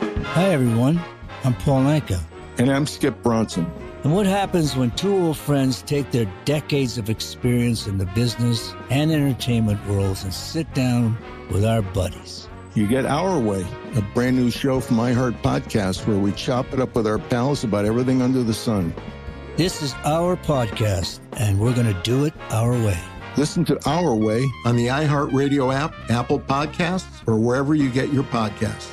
Hi, everyone. I'm Paul Anka. And I'm Skip Bronson. And what happens when two old friends take their decades of experience in the business and entertainment worlds and sit down with our buddies? You get Our Way, a brand new show from iHeart Podcast where we chop it up with our pals about everything under the sun. This is our podcast, and we're going to do it our way. Listen to Our Way on the iHeartRadio app, Apple Podcasts, or wherever you get your podcasts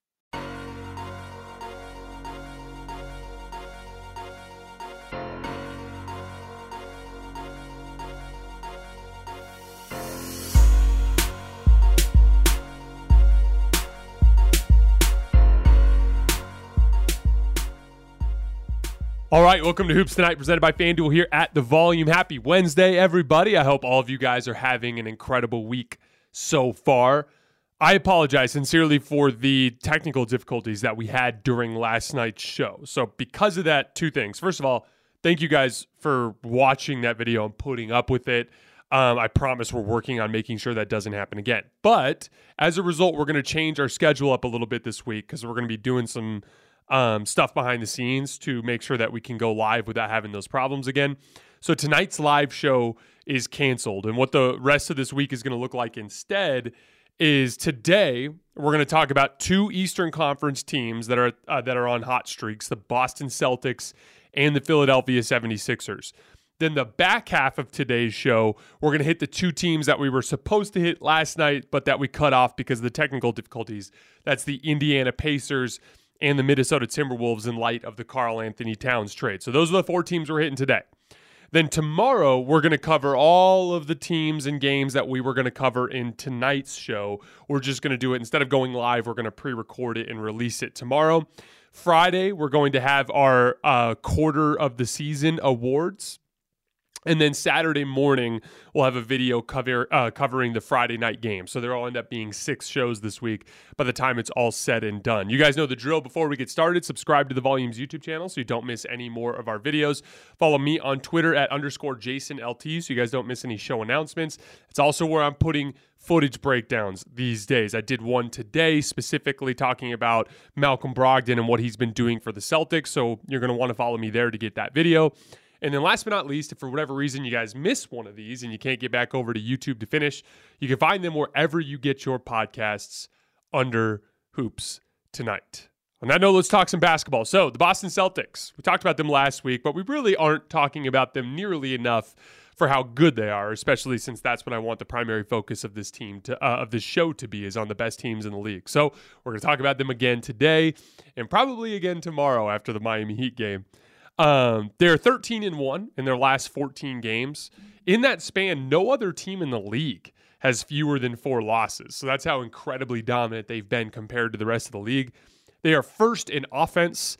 All right, welcome to Hoops Tonight, presented by FanDuel here at the Volume. Happy Wednesday, everybody. I hope all of you guys are having an incredible week so far. I apologize sincerely for the technical difficulties that we had during last night's show. So, because of that, two things. First of all, thank you guys for watching that video and putting up with it. Um, I promise we're working on making sure that doesn't happen again. But as a result, we're going to change our schedule up a little bit this week because we're going to be doing some um, stuff behind the scenes to make sure that we can go live without having those problems again. So tonight's live show is canceled. And what the rest of this week is going to look like instead is today we're going to talk about two Eastern Conference teams that are uh, that are on hot streaks, the Boston Celtics and the Philadelphia 76ers. Then the back half of today's show, we're going to hit the two teams that we were supposed to hit last night but that we cut off because of the technical difficulties. That's the Indiana Pacers and the Minnesota Timberwolves in light of the Karl-Anthony Towns trade. So those are the four teams we're hitting today. Then tomorrow, we're going to cover all of the teams and games that we were going to cover in tonight's show. We're just going to do it instead of going live, we're going to pre record it and release it tomorrow. Friday, we're going to have our uh, quarter of the season awards. And then Saturday morning, we'll have a video cover uh, covering the Friday night game. So there'll end up being six shows this week by the time it's all said and done. You guys know the drill. Before we get started, subscribe to the Volumes YouTube channel so you don't miss any more of our videos. Follow me on Twitter at underscore Jason LT so you guys don't miss any show announcements. It's also where I'm putting footage breakdowns these days. I did one today specifically talking about Malcolm Brogdon and what he's been doing for the Celtics. So you're going to want to follow me there to get that video. And then last but not least, if for whatever reason you guys miss one of these and you can't get back over to YouTube to finish, you can find them wherever you get your podcasts under Hoops Tonight. On that note, let's talk some basketball. So, the Boston Celtics, we talked about them last week, but we really aren't talking about them nearly enough for how good they are, especially since that's what I want the primary focus of this team to uh, of this show to be is on the best teams in the league. So, we're going to talk about them again today and probably again tomorrow after the Miami Heat game. Um, they're 13 and 1 in their last 14 games. In that span, no other team in the league has fewer than four losses. So that's how incredibly dominant they've been compared to the rest of the league. They are first in offense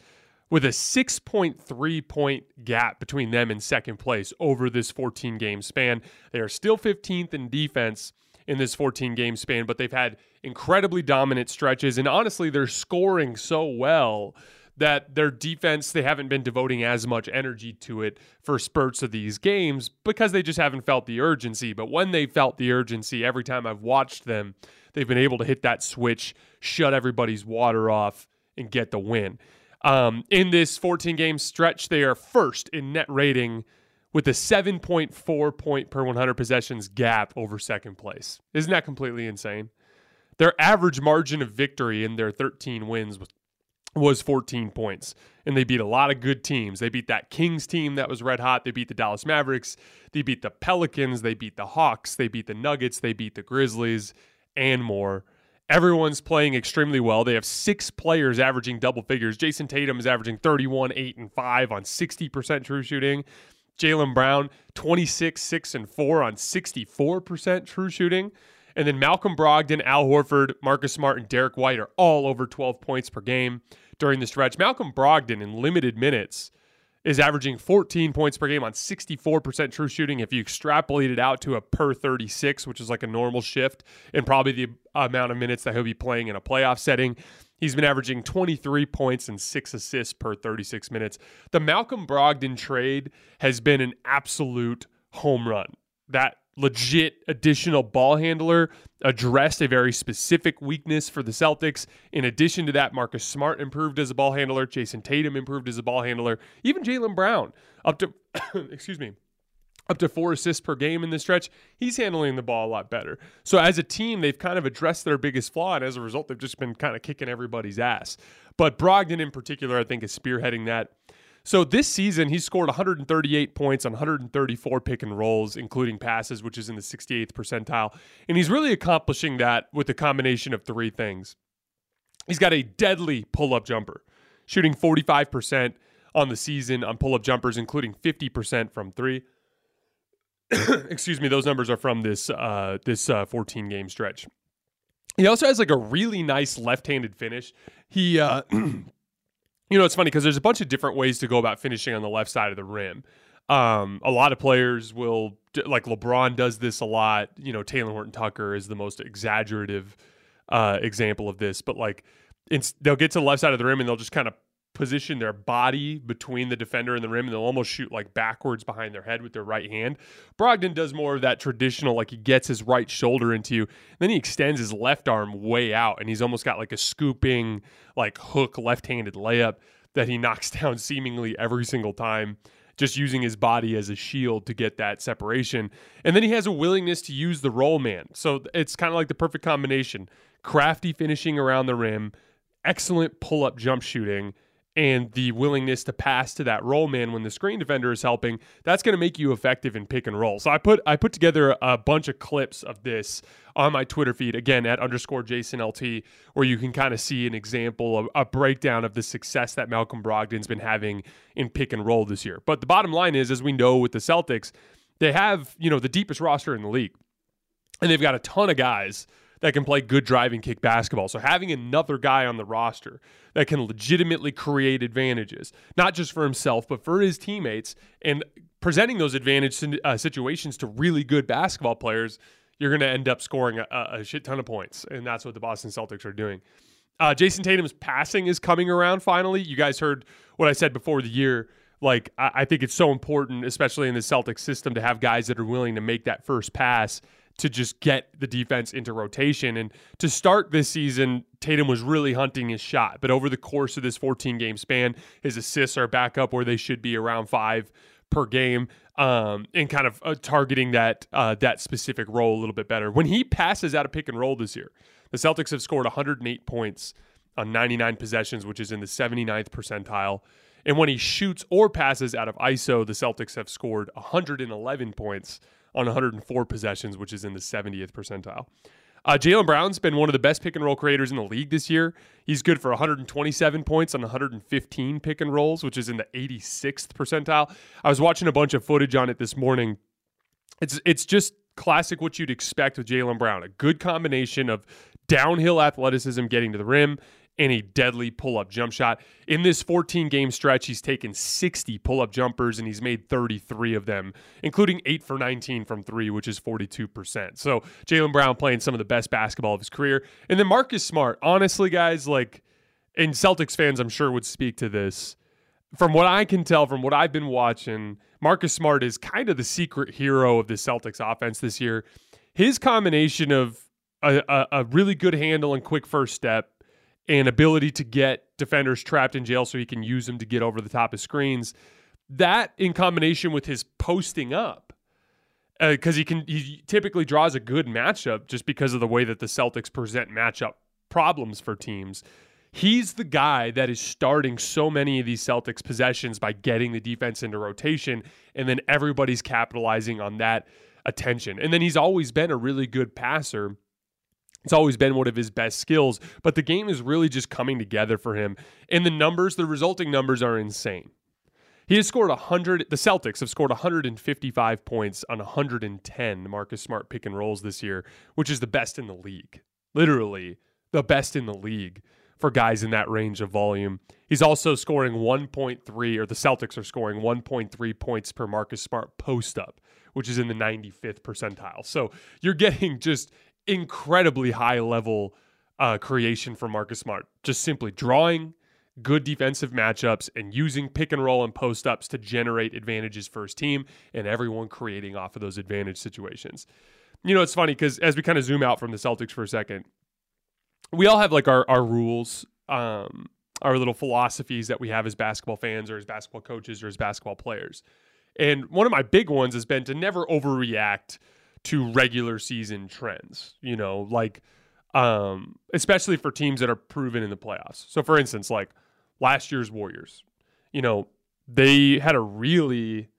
with a 6.3 point gap between them and second place over this 14 game span. They are still 15th in defense in this 14 game span, but they've had incredibly dominant stretches. And honestly, they're scoring so well that their defense, they haven't been devoting as much energy to it for spurts of these games because they just haven't felt the urgency. But when they felt the urgency, every time I've watched them, they've been able to hit that switch, shut everybody's water off, and get the win. Um, in this 14 game stretch, they are first in net rating with a 7.4 point per 100 possessions gap over second place. Isn't that completely insane? Their average margin of victory in their 13 wins was was 14 points. And they beat a lot of good teams. They beat that Kings team that was red hot. They beat the Dallas Mavericks. They beat the Pelicans. They beat the Hawks. They beat the Nuggets. They beat the Grizzlies and more. Everyone's playing extremely well. They have six players averaging double figures. Jayson Tatum is averaging 31, 8, and 5 on 60% true shooting. Jaylen Brown, 26, 6, and 4 on 64% true shooting. And then Malcolm Brogdon, Al Horford, Marcus Smart, and Derek White are all over 12 points per game during the stretch. Malcolm Brogdon, in limited minutes, is averaging 14 points per game on 64% true shooting. If you extrapolate it out to a per 36, which is like a normal shift, and probably the amount of minutes that he'll be playing in a playoff setting, he's been averaging 23 points and six assists per 36 minutes. The Malcolm Brogdon trade has been an absolute home run. That legit additional ball handler addressed a very specific weakness for the Celtics. In addition to that, Marcus Smart improved as a ball handler, Jayson Tatum improved as a ball handler, even Jaylen Brown up to excuse me, up to four assists per game in this stretch. He's handling the ball a lot better. So as a team, they've kind of addressed their biggest flaw, and as a result, they've just been kind of kicking everybody's ass. But Brogdon in particular, I think, is spearheading that. So this season, he scored 138 points on 134 pick and rolls, including passes, which is in the 68th percentile. And he's really accomplishing that with a combination of three things. He's got a deadly pull up jumper, shooting 45% on the season on pull up jumpers, including 50% from three. Excuse me, those numbers are from this uh, this uh, 14 game stretch. He also has like a really nice left handed finish. He uh, you know, it's funny because there's a bunch of different ways to go about finishing on the left side of the rim. Um, a lot of players will, like LeBron does this a lot. You know, Talen Horton Tucker is the most exaggerative uh, example of this, but like they'll get to the left side of the rim and they'll just kind of position their body between the defender and the rim and they'll almost shoot like backwards behind their head with their right hand. Brogdon does more of that traditional, like he gets his right shoulder into you, then he extends his left arm way out and he's almost got like a scooping, like hook left handed layup that he knocks down seemingly every single time. Just using his body as a shield to get that separation. And then he has a willingness to use the roll man. So it's kind of like the perfect combination crafty finishing around the rim, excellent pull up jump shooting, and the willingness to pass to that roll man when the screen defender is helping, that's going to make you effective in pick and roll. So I put I put together a bunch of clips of this on my Twitter feed again at underscore Jason LT, where you can kind of see an example of a breakdown of the success that Malcolm Brogdon's been having in pick and roll this year. But the bottom line is, as we know with the Celtics, they have you know the deepest roster in the league, and they've got a ton of guys that can play good driving kick basketball. So having another guy on the roster that can legitimately create advantages, not just for himself, but for his teammates, and presenting those advantage uh, situations to really good basketball players, you're going to end up scoring a, a, shit ton of points. And that's what the Boston Celtics are doing. Uh, Jayson Tatum's passing is coming around finally. You guys heard what I said before the year. Like, I think it's so important, especially in the Celtics system, to have guys that are willing to make that first pass to just get the defense into rotation. And to start this season, Tatum was really hunting his shot. But over the course of this 14 game span, his assists are back up where they should be around five per game um, and kind of uh, targeting that uh, that specific role a little bit better. When he passes out of pick and roll this year, the Celtics have scored 108 points on 99 possessions, which is in the 79th percentile. And when he shoots or passes out of ISO, the Celtics have scored 111 points on 104 possessions, which is in the 70th percentile. Uh, Jaylen Brown's been one of the best pick and roll creators in the league this year. He's good for 127 points on 115 pick and rolls, which is in the 86th percentile. I was watching a bunch of footage on it this morning. It's it's just classic what you'd expect with Jaylen Brown. A good combination of downhill athleticism getting to the rim and a deadly pull up jump shot. In this 14 game stretch, he's taken 60 pull up jumpers and he's made 33 of them, including 8 for 19 from three, which is 42%. So Jaylen Brown playing some of the best basketball of his career. And then Marcus Smart, honestly, guys, like, and Celtics fans, I'm sure, would speak to this. From what I can tell, from what I've been watching, Marcus Smart is kind of the secret hero of the Celtics offense this year. His combination of a, a, a really good handle and quick first step, and ability to get defenders trapped in jail so he can use them to get over the top of screens. That in combination with his posting up, because uh, he can he typically draws a good matchup just because of the way that the Celtics present matchup problems for teams. He's the guy that is starting so many of these Celtics possessions by getting the defense into rotation, and then everybody's capitalizing on that attention. And then he's always been a really good passer it's always been one of his best skills, but the game is really just coming together for him. And the numbers, the resulting numbers are insane. He has scored 100, the Celtics have scored 155 points on 110 Marcus Smart pick and rolls this year, which is the best in the league. Literally, the best in the league for guys in that range of volume. He's also scoring 1.3, or the Celtics are scoring 1.3 points per Marcus Smart post up, which is in the 95th percentile. So you're getting just incredibly high level uh, creation from Marcus Smart. Just simply drawing good defensive matchups and using pick and roll and post ups to generate advantages for his team and everyone creating off of those advantage situations. You know, it's funny because as we kind of zoom out from the Celtics for a second, we all have like our, our rules, um, our little philosophies that we have as basketball fans or as basketball coaches or as basketball players. And one of my big ones has been to never overreact to regular season trends, you know, like um especially for teams that are proven in the playoffs. So for instance, like last year's Warriors, you know, they had a really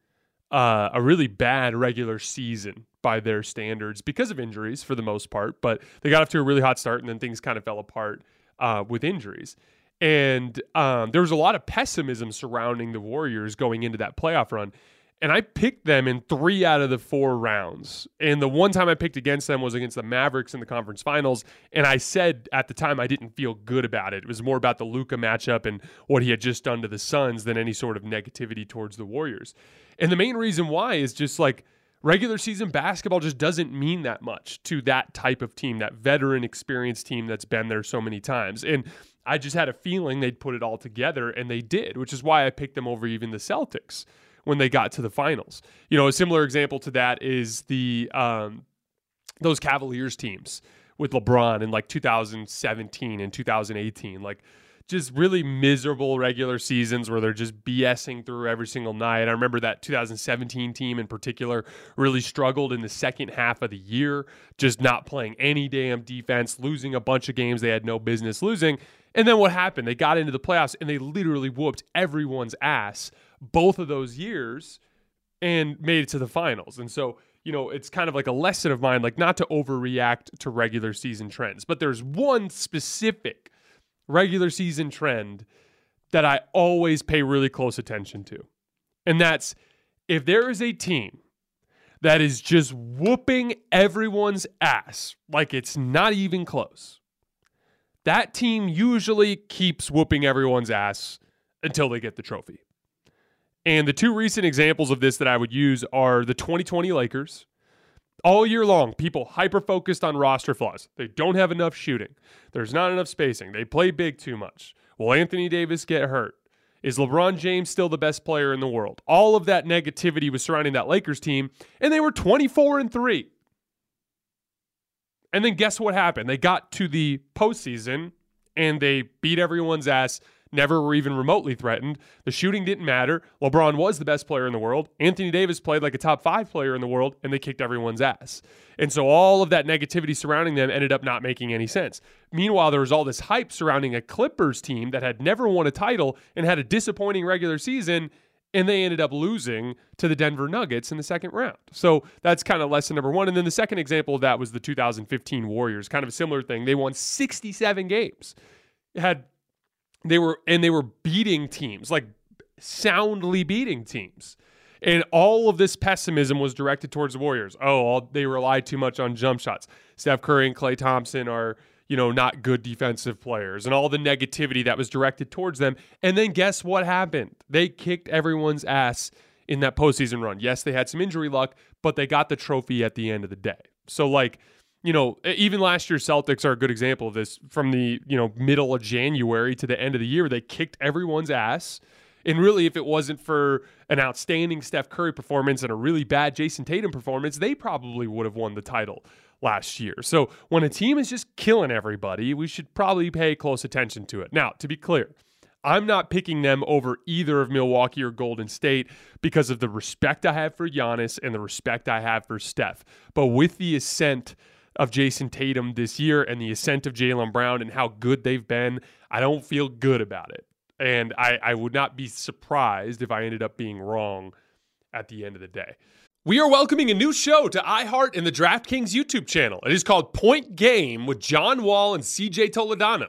uh, a really bad regular season by their standards because of injuries for the most part, but they got off to a really hot start and then things kind of fell apart uh, with injuries. And um, there was a lot of pessimism surrounding the Warriors going into that playoff run and I picked them in three out of the four rounds. And the one time I picked against them was against the Mavericks in the conference finals. And I said at the time I didn't feel good about it. It was more about the Luka matchup and what he had just done to the Suns than any sort of negativity towards the Warriors. And the main reason why is just like regular season basketball just doesn't mean that much to that type of team, that veteran experienced team that's been there so many times. And I just had a feeling they'd put it all together, and they did, which is why I picked them over even the Celtics when they got to the finals. You know, a similar example to that is the um, those Cavaliers teams with LeBron in like 2017 and 2018, like just really miserable regular seasons where they're just BSing through every single night. I remember that 2017 team in particular really struggled in the second half of the year, just not playing any damn defense, losing a bunch of games they had no business losing. And then what happened? They got into the playoffs and they literally whooped everyone's ass both of those years and made it to the finals. And so, you know, it's kind of like a lesson of mine, like not to overreact to regular season trends. But there's one specific regular season trend that I always pay really close attention to. And that's if there is a team that is just whooping everyone's ass like it's not even close. That team usually keeps whooping everyone's ass until they get the trophy. And the two recent examples of this that I would use are the 2020 Lakers. All year long, people hyper focused on roster flaws. They don't have enough shooting. There's not enough spacing. They play big too much. Will Anthony Davis get hurt? Is LeBron James still the best player in the world? All of that negativity was surrounding that Lakers team, and they were 24 and 3. And then guess what happened? They got to the postseason and they beat everyone's ass never were even remotely threatened. The shooting didn't matter. LeBron was the best player in the world. Anthony Davis played like a top five player in the world, and they kicked everyone's ass. And so all of that negativity surrounding them ended up not making any sense. Meanwhile, there was all this hype surrounding a Clippers team that had never won a title and had a disappointing regular season. And they ended up losing to the Denver Nuggets in the second round. So that's kind of lesson number one. And then the second example of that was the 2015 Warriors, kind of a similar thing. They won 67 games, had they were and they were beating teams, like soundly beating teams. And all of this pessimism was directed towards the Warriors. Oh, all, they rely too much on jump shots. Steph Curry and Klay Thompson are, you know, not good defensive players, and all the negativity that was directed towards them. And then guess what happened? They kicked everyone's ass in that postseason run. Yes, they had some injury luck, but they got the trophy at the end of the day. So, like, you know, even last year Celtics are a good example of this. From the you know middle of January to the end of the year, they kicked everyone's ass. And really, if it wasn't for an outstanding Steph Curry performance and a really bad Jayson Tatum performance, they probably would have won the title last year. So when a team is just killing everybody, we should probably pay close attention to it. Now, to be clear, I'm not picking them over either of Milwaukee or Golden State because of the respect I have for Giannis and the respect I have for Steph. But with the ascent of Jayson Tatum this year and the ascent of Jaylen Brown and how good they've been, I don't feel good about it. And I, I would not be surprised if I ended up being wrong at the end of the day. We are welcoming a new show to iHeart and the DraftKings YouTube channel. It is called Point Game with John Wall and CJ Toledano.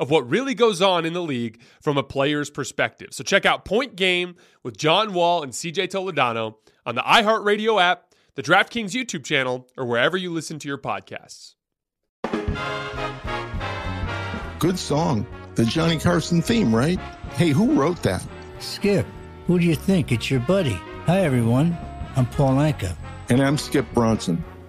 of what really goes on in the league from a player's perspective. So check out Point Game with John Wall and CJ Toledano on the iHeartRadio app, the DraftKings YouTube channel, or wherever you listen to your podcasts. Good song. The Johnny Carson theme, right? Hey, who wrote that? Skip, who do you think? It's your buddy. Hi, everyone. I'm Paul Anka. And I'm Skip Bronson.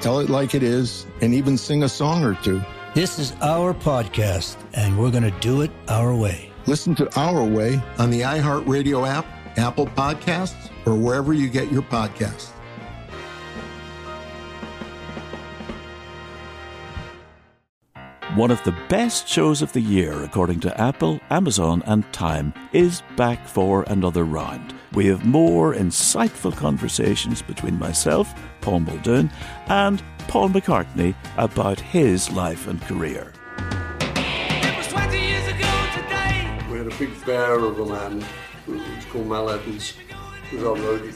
tell it like it is, and even sing a song or two. This is our podcast, and we're going to do it our way. Listen to Our Way on the iHeartRadio app, Apple Podcasts, or wherever you get your podcasts. One of the best shows of the year, according to Apple, Amazon, and Time, is back for another round. We have more insightful conversations between myself, Paul Muldoon, and Paul McCartney about his life and career. It was 20 years ago today. We had a big bear of a man, who was called Mal Evans, who was our roadie.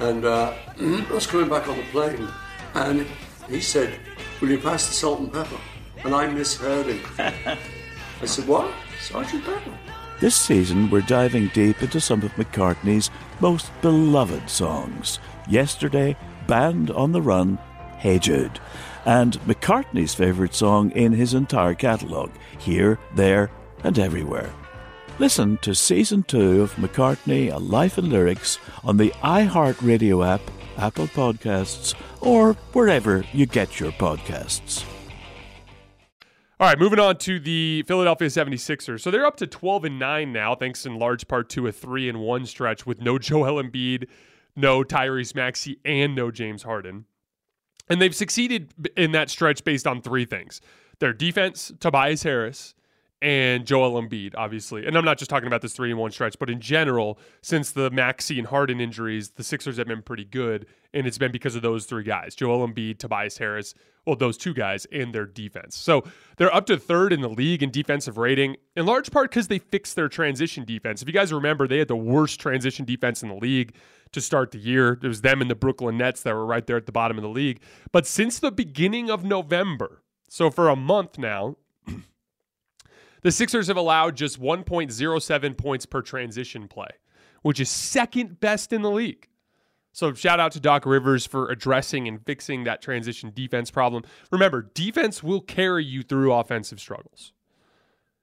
And uh, I was coming back on the plane, and he said, Will you pass the salt and pepper? And I misheard him. I said, What? Sergeant Pepper? This season, we're diving deep into some of McCartney's most beloved songs. Yesterday, Band on the Run, Hey Jude, and McCartney's favourite song in his entire catalogue, Here, There, and Everywhere. Listen to season two of McCartney, A Life in Lyrics on the iHeartRadio app, Apple Podcasts, or wherever you get your podcasts. All right, moving on to the Philadelphia 76ers. So they're up to 12 and 9 now, thanks in large part to a 3 and 1 stretch with no Joel Embiid, no Tyrese Maxey, and no James Harden. And they've succeeded in that stretch based on three things their defense, Tobias Harris, and Joel Embiid, obviously. And I'm not just talking about this three and one stretch, but in general, since the Maxey and Harden injuries, the Sixers have been pretty good. And it's been because of those three guys Joel Embiid, Tobias Harris, well, those two guys, and their defense. So they're up to third in the league in defensive rating, in large part because they fixed their transition defense. If you guys remember, they had the worst transition defense in the league to start the year. It was them and the Brooklyn Nets that were right there at the bottom of the league. But since the beginning of November, so for a month now, the Sixers have allowed just 1.07 points per transition play, which is second best in the league. So shout out to Doc Rivers for addressing and fixing that transition defense problem. Remember, defense will carry you through offensive struggles.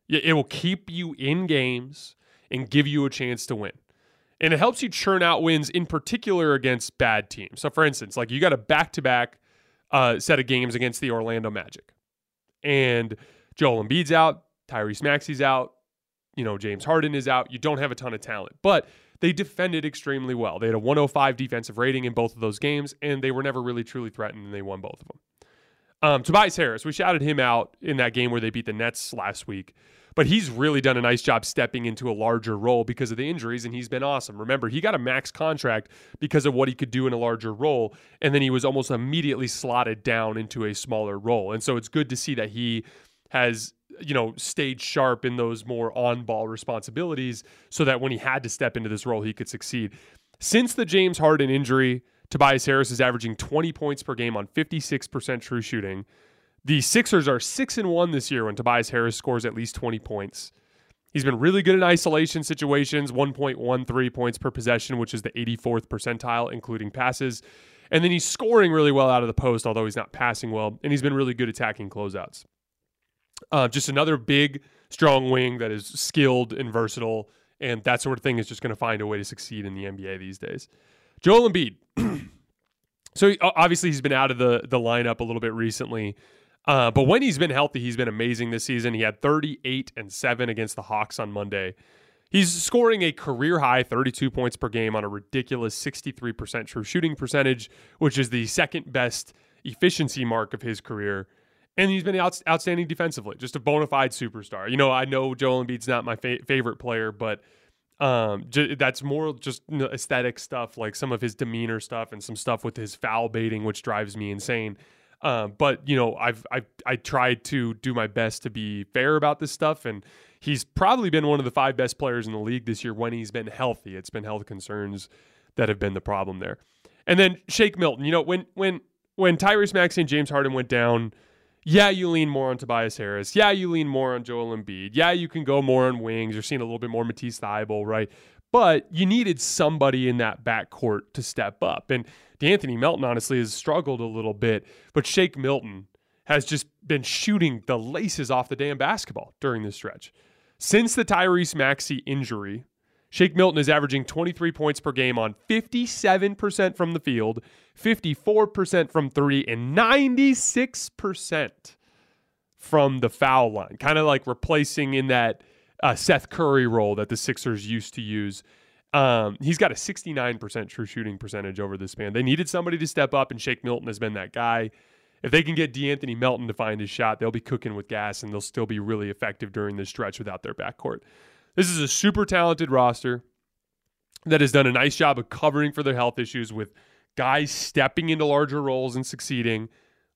It will keep you in games and give you a chance to win. And it helps you churn out wins in particular against bad teams. So for instance, like you got a back-to-back uh, set of games against the Orlando Magic. And Joel Embiid's out, Tyrese Maxey's out, you know, James Harden is out. You don't have a ton of talent. But they defended extremely well. They had a 105 defensive rating in both of those games, and they were never really truly threatened, and they won both of them. Um, Tobias Harris, we shouted him out in that game where they beat the Nets last week, but he's really done a nice job stepping into a larger role because of the injuries, and he's been awesome. Remember, he got a max contract because of what he could do in a larger role, and then he was almost immediately slotted down into a smaller role. And so it's good to see that he has you know, stayed sharp in those more on ball responsibilities so that when he had to step into this role, he could succeed. Since the James Harden injury, Tobias Harris is averaging 20 points per game on 56% true shooting. The Sixers are 6 and 1 this year when Tobias Harris scores at least 20 points. He's been really good in isolation situations, 1.13 points per possession, which is the 84th percentile, including passes. And then he's scoring really well out of the post, although he's not passing well. And he's been really good attacking closeouts. Uh, just another big, strong wing that is skilled and versatile, and that sort of thing is just going to find a way to succeed in the NBA these days. Joel Embiid. so obviously he's been out of the the lineup a little bit recently, uh, but when he's been healthy, he's been amazing this season. He had 38 and seven against the Hawks on Monday. He's scoring a career high 32 points per game on a ridiculous 63% true shooting percentage, which is the second best efficiency mark of his career and he's been out, outstanding defensively, just a bona fide superstar. You know, I know Joel Embiid's not my fa- favorite player, but um, j- that's more just you know, aesthetic stuff, like some of his demeanor stuff and some stuff with his foul baiting, which drives me insane. Um, but you know, I've I I tried to do my best to be fair about this stuff, and he's probably been one of the five best players in the league this year when he's been healthy. It's been health concerns that have been the problem there. And then Shake Milton, you know, when when when Tyrese Maxey and James Harden went down yeah, you lean more on Tobias Harris. Yeah, you lean more on Joel Embiid. Yeah, you can go more on wings. You're seeing a little bit more Matisse Thybulle, right? But you needed somebody in that backcourt to step up. And De'Anthony Melton, honestly, has struggled a little bit. But Shake Milton has just been shooting the laces off the damn basketball during this stretch. Since the Tyrese Maxey injury, Shake Milton is averaging 23 points per game on 57% from the field, 54% from three, and 96% from the foul line. Kind of like replacing in that uh, Seth Curry role that the Sixers used to use. Um, he's got a 69% true shooting percentage over this span. They needed somebody to step up, and Shake Milton has been that guy. If they can get De'Anthony Melton to find his shot, they'll be cooking with gas, and they'll still be really effective during this stretch without their backcourt. This is a super talented roster that has done a nice job of covering for their health issues with guys stepping into larger roles and succeeding,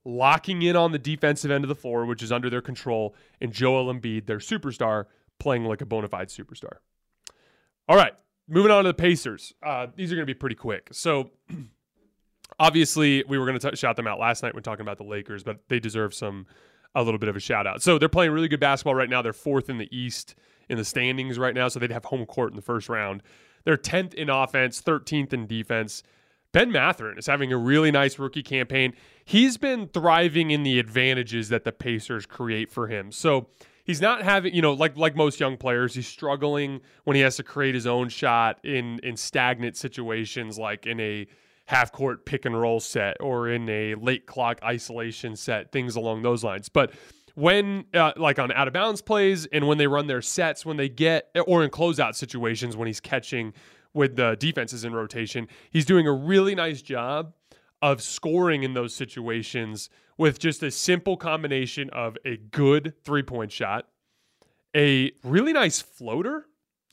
locking in on the defensive end of the floor, which is under their control, and Joel Embiid, their superstar, playing like a bona fide superstar. All right, moving on to the Pacers. Uh, these are going to be pretty quick. So, obviously, we were going to shout them out last night when talking about the Lakers, but they deserve some a little bit of a shout out. So they're playing really good basketball right now. They're fourth in the East in the standings right now, so they'd have home court in the first round. They're 10th in offense, 13th in defense. Ben Mathurin is having a really nice rookie campaign. He's been thriving in the advantages that the Pacers create for him. So he's not having, you know, like like most young players, he's struggling when he has to create his own shot in in stagnant situations like in a half court pick and roll set or in a late clock isolation set, things along those lines. But when uh, like on out of bounds plays and when they run their sets, when they get or in closeout situations when he's catching with the defenses in rotation, he's doing a really nice job of scoring in those situations with just a simple combination of a good three point shot, a really nice floater,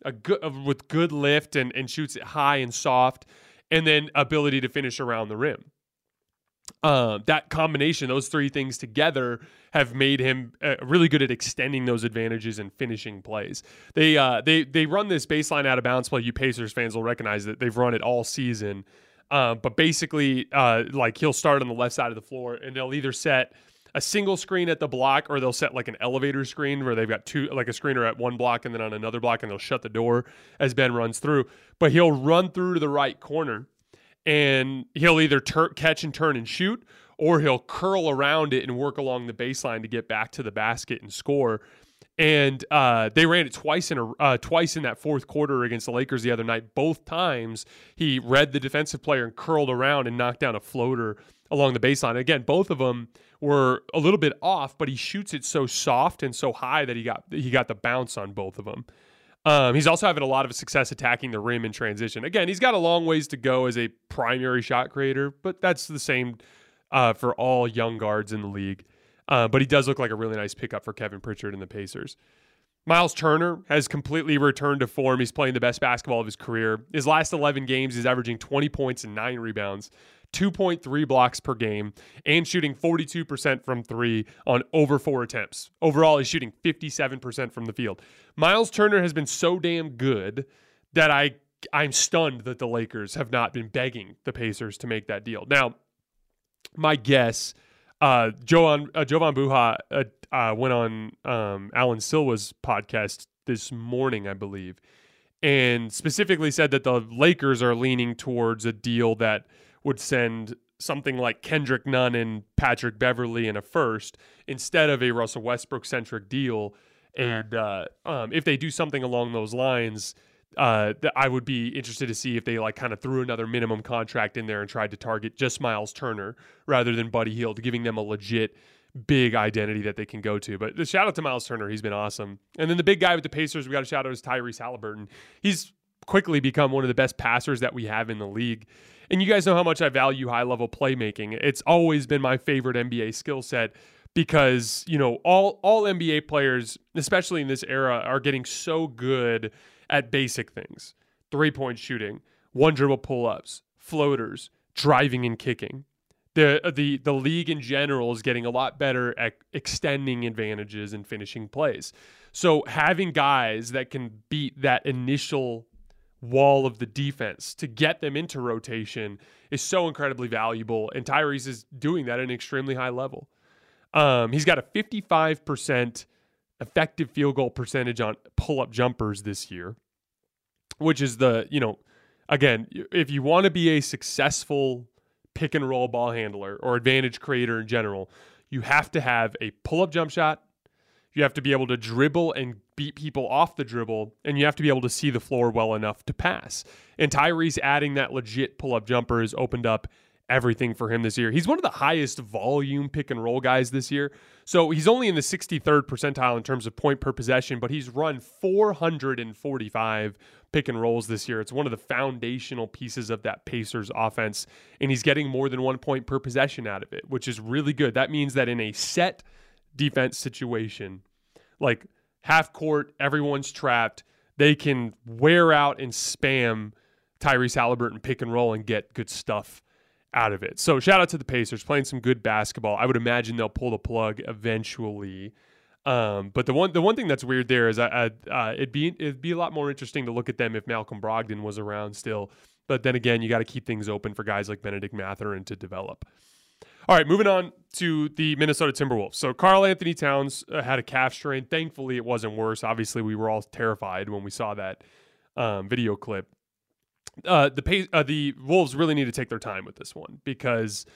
a good with good lift and, and shoots it high and soft, and then ability to finish around the rim. Uh, that combination, those three things together, have made him uh, really good at extending those advantages and finishing plays. They uh, they they run this baseline out of bounds play. You Pacers fans will recognize that they've run it all season. Uh, but basically, uh, like he'll start on the left side of the floor, and they'll either set a single screen at the block, or they'll set like an elevator screen where they've got two, like a screener at one block and then on another block, and they'll shut the door as Ben runs through. But he'll run through to the right corner and he'll either tur- catch and turn and shoot, or he'll curl around it and work along the baseline to get back to the basket and score. And uh, they ran it twice in a uh, twice in that fourth quarter against the Lakers the other night. Both times he read the defensive player and curled around and knocked down a floater along the baseline. Again, both of them were a little bit off, but he shoots it so soft and so high that he got he got the bounce on both of them. Um, he's also having a lot of success attacking the rim in transition. Again, he's got a long ways to go as a primary shot creator, but that's the same uh, for all young guards in the league. Uh, but he does look like a really nice pickup for Kevin Pritchard and the Pacers. Myles Turner has completely returned to form. He's playing the best basketball of his career. His last 11 games, he's averaging 20 points and nine rebounds. 2.3 blocks per game, and shooting 42% from three on over four attempts. Overall, he's shooting 57% from the field. Myles Turner has been so damn good that I I'm stunned that the Lakers have not been begging the Pacers to make that deal. Now, my guess, uh, Jovan uh, Jovan Buha uh, uh, went on um, Alan Silva's podcast this morning, I believe, and specifically said that the Lakers are leaning towards a deal that would send something like Kendrick Nunn and Patrick Beverley in a first instead of a Russell Westbrook centric deal. And uh, um, if they do something along those lines, uh, I would be interested to see if they like kind of threw another minimum contract in there and tried to target just Myles Turner rather than Buddy Hield, giving them a legit big identity that they can go to. But the shout out to Myles Turner, he's been awesome. And then the big guy with the Pacers, we got a shout out is Tyrese Halliburton. He's quickly become one of the best passers that we have in the league. And you guys know how much I value high level playmaking. It's always been my favorite NBA skill set because, you know, all all NBA players, especially in this era, are getting so good at basic things. Three-point shooting, one dribble pull-ups, floaters, driving and kicking. The, the the league in general is getting a lot better at extending advantages and finishing plays. So having guys that can beat that initial wall of the defense to get them into rotation is so incredibly valuable. And Tyrese is doing that at an extremely high level. Um, he's got a 55% effective field goal percentage on pull up jumpers this year, which is the, you know, again, if you want to be a successful pick and roll ball handler or advantage creator in general, you have to have a pull up jump shot. You have to be able to dribble and beat people off the dribble, and you have to be able to see the floor well enough to pass. And Tyrese adding that legit pull up jumper has opened up everything for him this year. He's one of the highest volume pick and roll guys this year. So he's only in the 63rd percentile in terms of point per possession, but he's run 445 pick and rolls this year. It's one of the foundational pieces of that Pacers offense, and he's getting more than one point per possession out of it, which is really good. That means that in a set defense situation, like half court, everyone's trapped. They can wear out and spam Tyrese Halliburton pick and roll and get good stuff out of it. So shout out to the Pacers playing some good basketball. I would imagine they'll pull the plug eventually. Um, but the one the one thing that's weird there is I, I, uh, it'd be it'd be a lot more interesting to look at them if Malcolm Brogdon was around still. But then again, you got to keep things open for guys like Benedict Mathurin to develop. All right, moving on to the Minnesota Timberwolves. So Karl-Anthony Towns uh, had a calf strain. Thankfully, it wasn't worse. Obviously, we were all terrified when we saw that um, video clip. Uh, the uh, the Wolves really need to take their time with this one because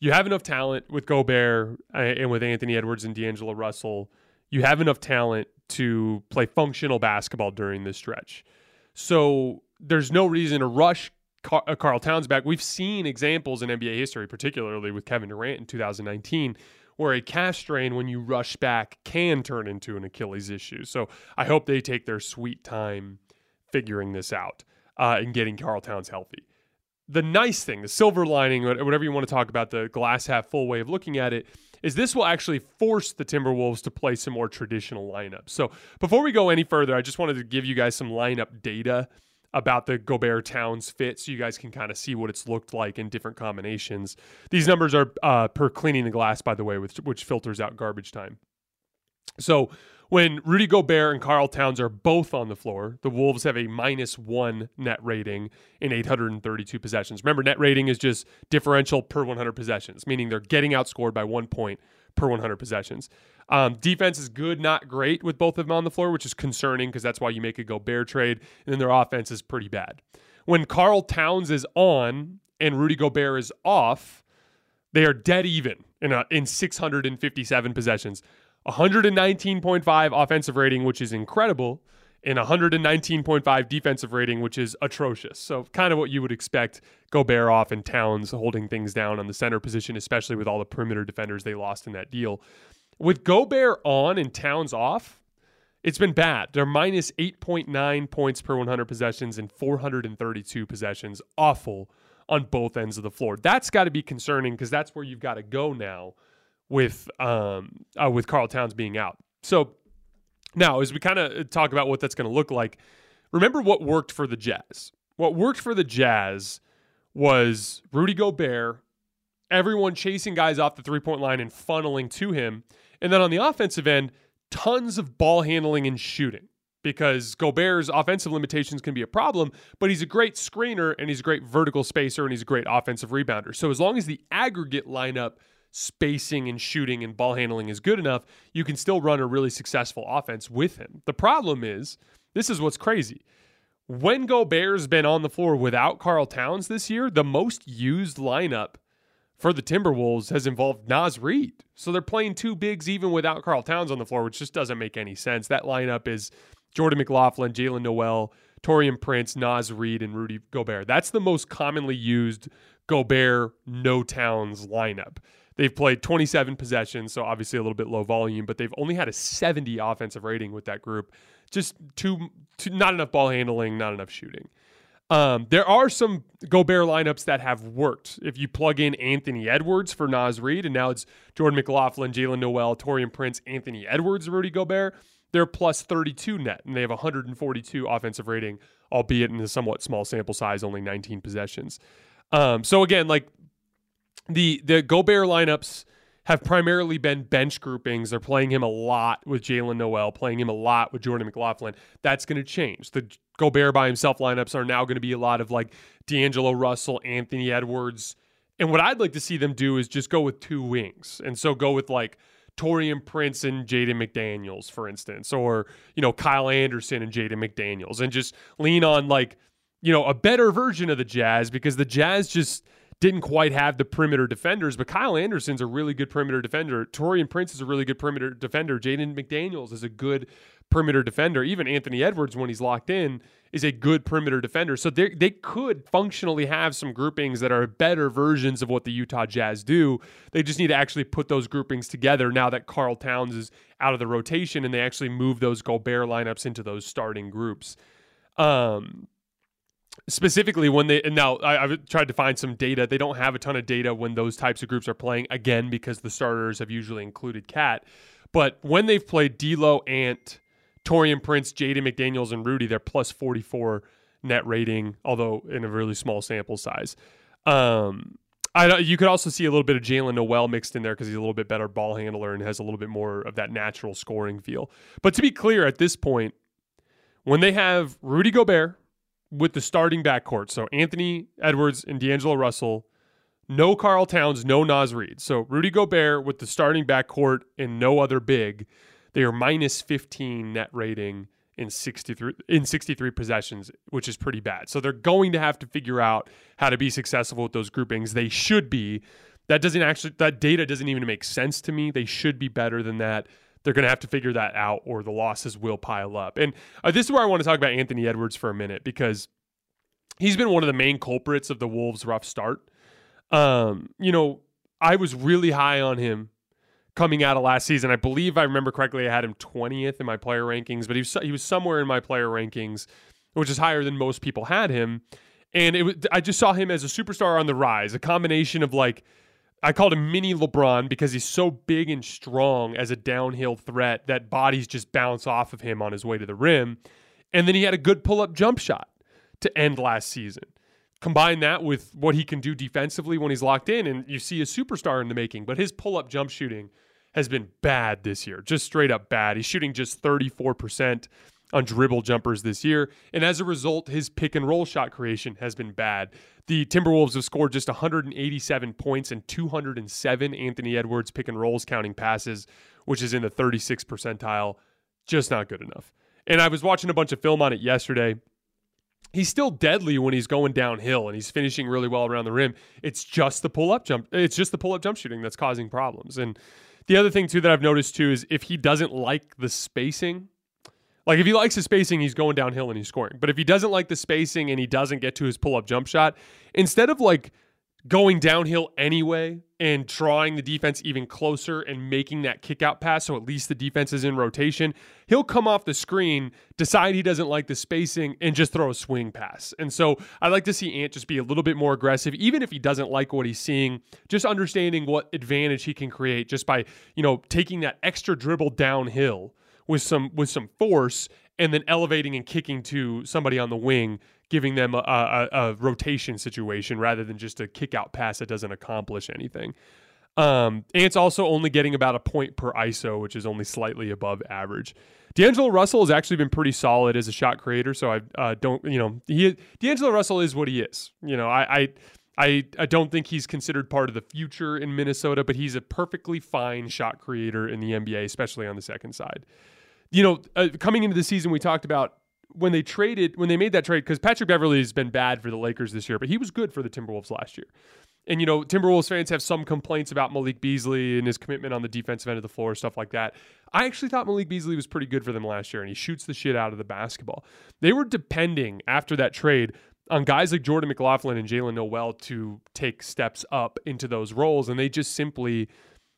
you have enough talent with Gobert uh, and with Anthony Edwards and D'Angelo Russell. you have enough talent to play functional basketball during this stretch. So there's no reason to rush Car- uh, Karl Towns back. We've seen examples in NBA history, particularly with Kevin Durant in 2019, where a calf strain, when you rush back, can turn into an Achilles issue. So I hope they take their sweet time figuring this out uh, and getting Karl Towns healthy. The nice thing, the silver lining, whatever you want to talk about, the glass half full way of looking at it, is this will actually force the Timberwolves to play some more traditional lineups. So before we go any further, I just wanted to give you guys some lineup data about the Gobert Towns fit so you guys can kind of see what it's looked like in different combinations. These numbers are uh, per cleaning the glass, by the way, which, which filters out garbage time. So when Rudy Gobert and Karl Towns are both on the floor, the Wolves have a minus one net rating in 832 possessions. Remember, net rating is just differential per 100 possessions, meaning they're getting outscored by one point per 100 possessions. Um, defense is good, not great with both of them on the floor, which is concerning because that's why you make a Gobert trade. And then their offense is pretty bad. When Karl Towns is on and Rudy Gobert is off, they are dead even in, a, in 657 possessions. 119.5 offensive rating, which is incredible, and 119.5 defensive rating, which is atrocious. So, kind of what you would expect Gobert off and Towns holding things down on the center position, especially with all the perimeter defenders they lost in that deal. With Gobert on and Towns off, it's been bad. They're minus 8.9 points per 100 possessions and 432 possessions. Awful on both ends of the floor. That's got to be concerning because that's where you've got to go now with um uh, with Karl Towns being out. So now as we kind of talk about what that's going to look like, remember what worked for the Jazz. What worked for the Jazz was Rudy Gobert, everyone chasing guys off the three-point line and funneling to him and then on the offensive end, tons of ball handling and shooting because Gobert's offensive limitations can be a problem, but he's a great screener and he's a great vertical spacer and he's a great offensive rebounder. So as long as the aggregate lineup spacing and shooting and ball handling is good enough, you can still run a really successful offense with him. The problem is, this is what's crazy. When Gobert's been on the floor without Karl Towns this year, the most used lineup for the Timberwolves has involved Naz Reid. So they're playing two bigs even without Karl Towns on the floor, which just doesn't make any sense. That lineup is Jordan McLaughlin, Jaylen Nowell, Taurean Prince, Naz Reid, and Rudy Gobert. That's the most commonly used Gobert, no Towns lineup. They've played 27 possessions, so obviously a little bit low volume, but they've only had a 70 offensive rating with that group. Just too, too not enough ball handling, not enough shooting. Um, there are some Gobert lineups that have worked. If you plug in Anthony Edwards for Naz Reid, and now it's Jordan McLaughlin, Jaylen Nowell, Taurean Prince, Anthony Edwards, Rudy Gobert, they're plus 32 net, and they have 142 offensive rating, albeit in a somewhat small sample size, only 19 possessions. Um, so again, like the the Gobert lineups have primarily been bench groupings. They're playing him a lot with Jaylen Nowell, playing him a lot with Jordan McLaughlin. That's going to change. The Gobert by himself lineups are now going to be a lot of like D'Angelo Russell, Anthony Edwards. And what I'd like to see them do is just go with two wings. And so go with like Taurean Prince and Jaden McDaniels, for instance, or, you know, Kyle Anderson and Jaden McDaniels, and just lean on like, you know, a better version of the Jazz because the Jazz just didn't quite have the perimeter defenders, but Kyle Anderson's a really good perimeter defender. Taurean Prince is a really good perimeter defender. Jaden McDaniels is a good perimeter defender. Even Anthony Edwards, when he's locked in, is a good perimeter defender. So they could functionally have some groupings that are better versions of what the Utah Jazz do. They just need to actually put those groupings together now that Karl Towns is out of the rotation and they actually move those Gobert lineups into those starting groups. Um, specifically when they now I, have tried to find some data. They don't have a ton of data when those types of groups are playing again because the starters have usually included KAT. But when they've played D'Lo, Ant, Taurean Prince, Jaden McDaniels, and Rudy, they're plus forty four net rating, although in a really small sample size. Um, I you could also see a little bit of Jaylen Nowell mixed in there because he's a little bit better ball handler and has a little bit more of that natural scoring feel. But to be clear, at this point, when they have Rudy Gobert with the starting backcourt. So Anthony Edwards and D'Angelo Russell. No Karl Towns, no Naz Reid. So Rudy Gobert with the starting backcourt and no other big. They are minus 15 net rating in 63 in 63 possessions, which is pretty bad. So they're going to have to figure out how to be successful with those groupings. They should be. That doesn't actually that data doesn't even make sense to me. They should be better than that. They're going to have to figure that out or the losses will pile up. And uh, this is where I want to talk about Anthony Edwards for a minute because he's been one of the main culprits of the Wolves' rough start. Um, you know, I was really high on him coming out of last season. I believe I remember correctly, I had him 20th in my player rankings, but he was, he was somewhere in my player rankings, which is higher than most people had him. And it was, I just saw him as a superstar on the rise, a combination of like, I called him mini LeBron because he's so big and strong as a downhill threat that bodies just bounce off of him on his way to the rim. And then he had a good pull up jump shot to end last season. Combine that with what he can do defensively when he's locked in, and you see a superstar in the making. But his pull up jump shooting has been bad this year, just straight up bad. He's shooting just 34% on dribble jumpers this year. And as a result, his pick and roll shot creation has been bad. The Timberwolves have scored just 187 points and 207 Anthony Edwards pick and rolls counting passes, which is in the 36th percentile. Just not good enough. And I was watching a bunch of film on it yesterday. He's still deadly when he's going downhill and he's finishing really well around the rim. It's just the pull up jump. It's just the pull up jump shooting that's causing problems. And the other thing too that I've noticed too is if he doesn't like the spacing, like if he likes the spacing, he's going downhill and he's scoring. But if he doesn't like the spacing and he doesn't get to his pull up jump shot, instead of like going downhill anyway and drawing the defense even closer and making that kick out pass so at least the defense is in rotation, he'll come off the screen, decide he doesn't like the spacing, and just throw a swing pass. And so I like to see Ant just be a little bit more aggressive, even if he doesn't like what he's seeing, just understanding what advantage he can create just by, you know, taking that extra dribble downhill with some with some force and then elevating and kicking to somebody on the wing, giving them a, a, a rotation situation rather than just a kick out pass that doesn't accomplish anything. Um, it's also only getting about a point per ISO, which is only slightly above average. D'Angelo Russell has actually been pretty solid as a shot creator, so I uh, don't, you know, he D'Angelo Russell is what he is. You know, I, I I, I don't think he's considered part of the future in Minnesota, but he's a perfectly fine shot creator in the NBA, especially on the second side you know, uh, coming into the season, we talked about when they traded, when they made that trade, because Patrick Beverley has been bad for the Lakers this year, but he was good for the Timberwolves last year. And, you know, Timberwolves fans have some complaints about Malik Beasley and his commitment on the defensive end of the floor, stuff like that. I actually thought Malik Beasley was pretty good for them last year, and he shoots the shit out of the basketball. They were depending after that trade on guys like Jordan McLaughlin and Jaylen Nowell to take steps up into those roles, and they just simply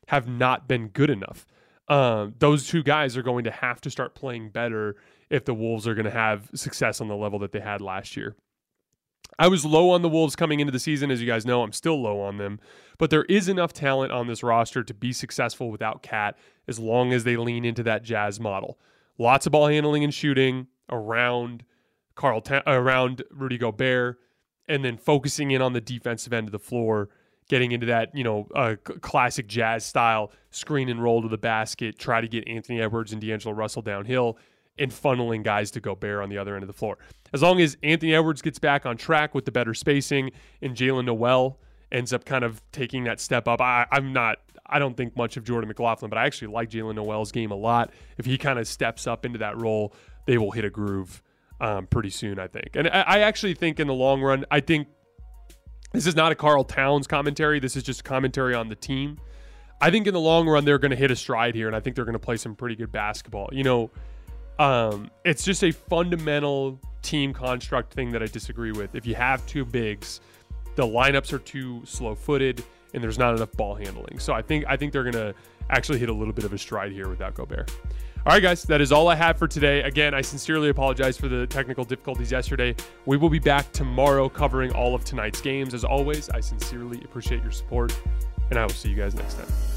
have not been good enough um, those two guys are going to have to start playing better if the Wolves are going to have success on the level that they had last year. I was low on the Wolves coming into the season. As you guys know, I'm still low on them. But there is enough talent on this roster to be successful without KAT as long as they lean into that Jazz model. Lots of ball handling and shooting around Karl, around Rudy Gobert, and then focusing in on the defensive end of the floor getting into that, you know, uh, classic jazz style screen and roll to the basket, try to get Anthony Edwards and D'Angelo Russell downhill, and funneling guys to Gobert on the other end of the floor. As long as Anthony Edwards gets back on track with the better spacing and Jaylen Nowell ends up kind of taking that step up, I, I'm not. I don't think much of Jordan McLaughlin, but I actually like Jaylen Nowell's game a lot. If he kind of steps up into that role, they will hit a groove um, pretty soon, I think. And I, I actually think in the long run, I think this is not a Karl Towns commentary. This is just commentary on the team. I think in the long run, they're going to hit a stride here, and I think they're going to play some pretty good basketball. You know, um, it's just a fundamental team construct thing that I disagree with. If you have two bigs, the lineups are too slow footed, and there's not enough ball handling. So I think I think they're going to actually hit a little bit of a stride here without Gobert. All right, guys, that is all I have for today. Again, I sincerely apologize for the technical difficulties yesterday. We will be back tomorrow covering all of tonight's games. As always, I sincerely appreciate your support, and I will see you guys next time.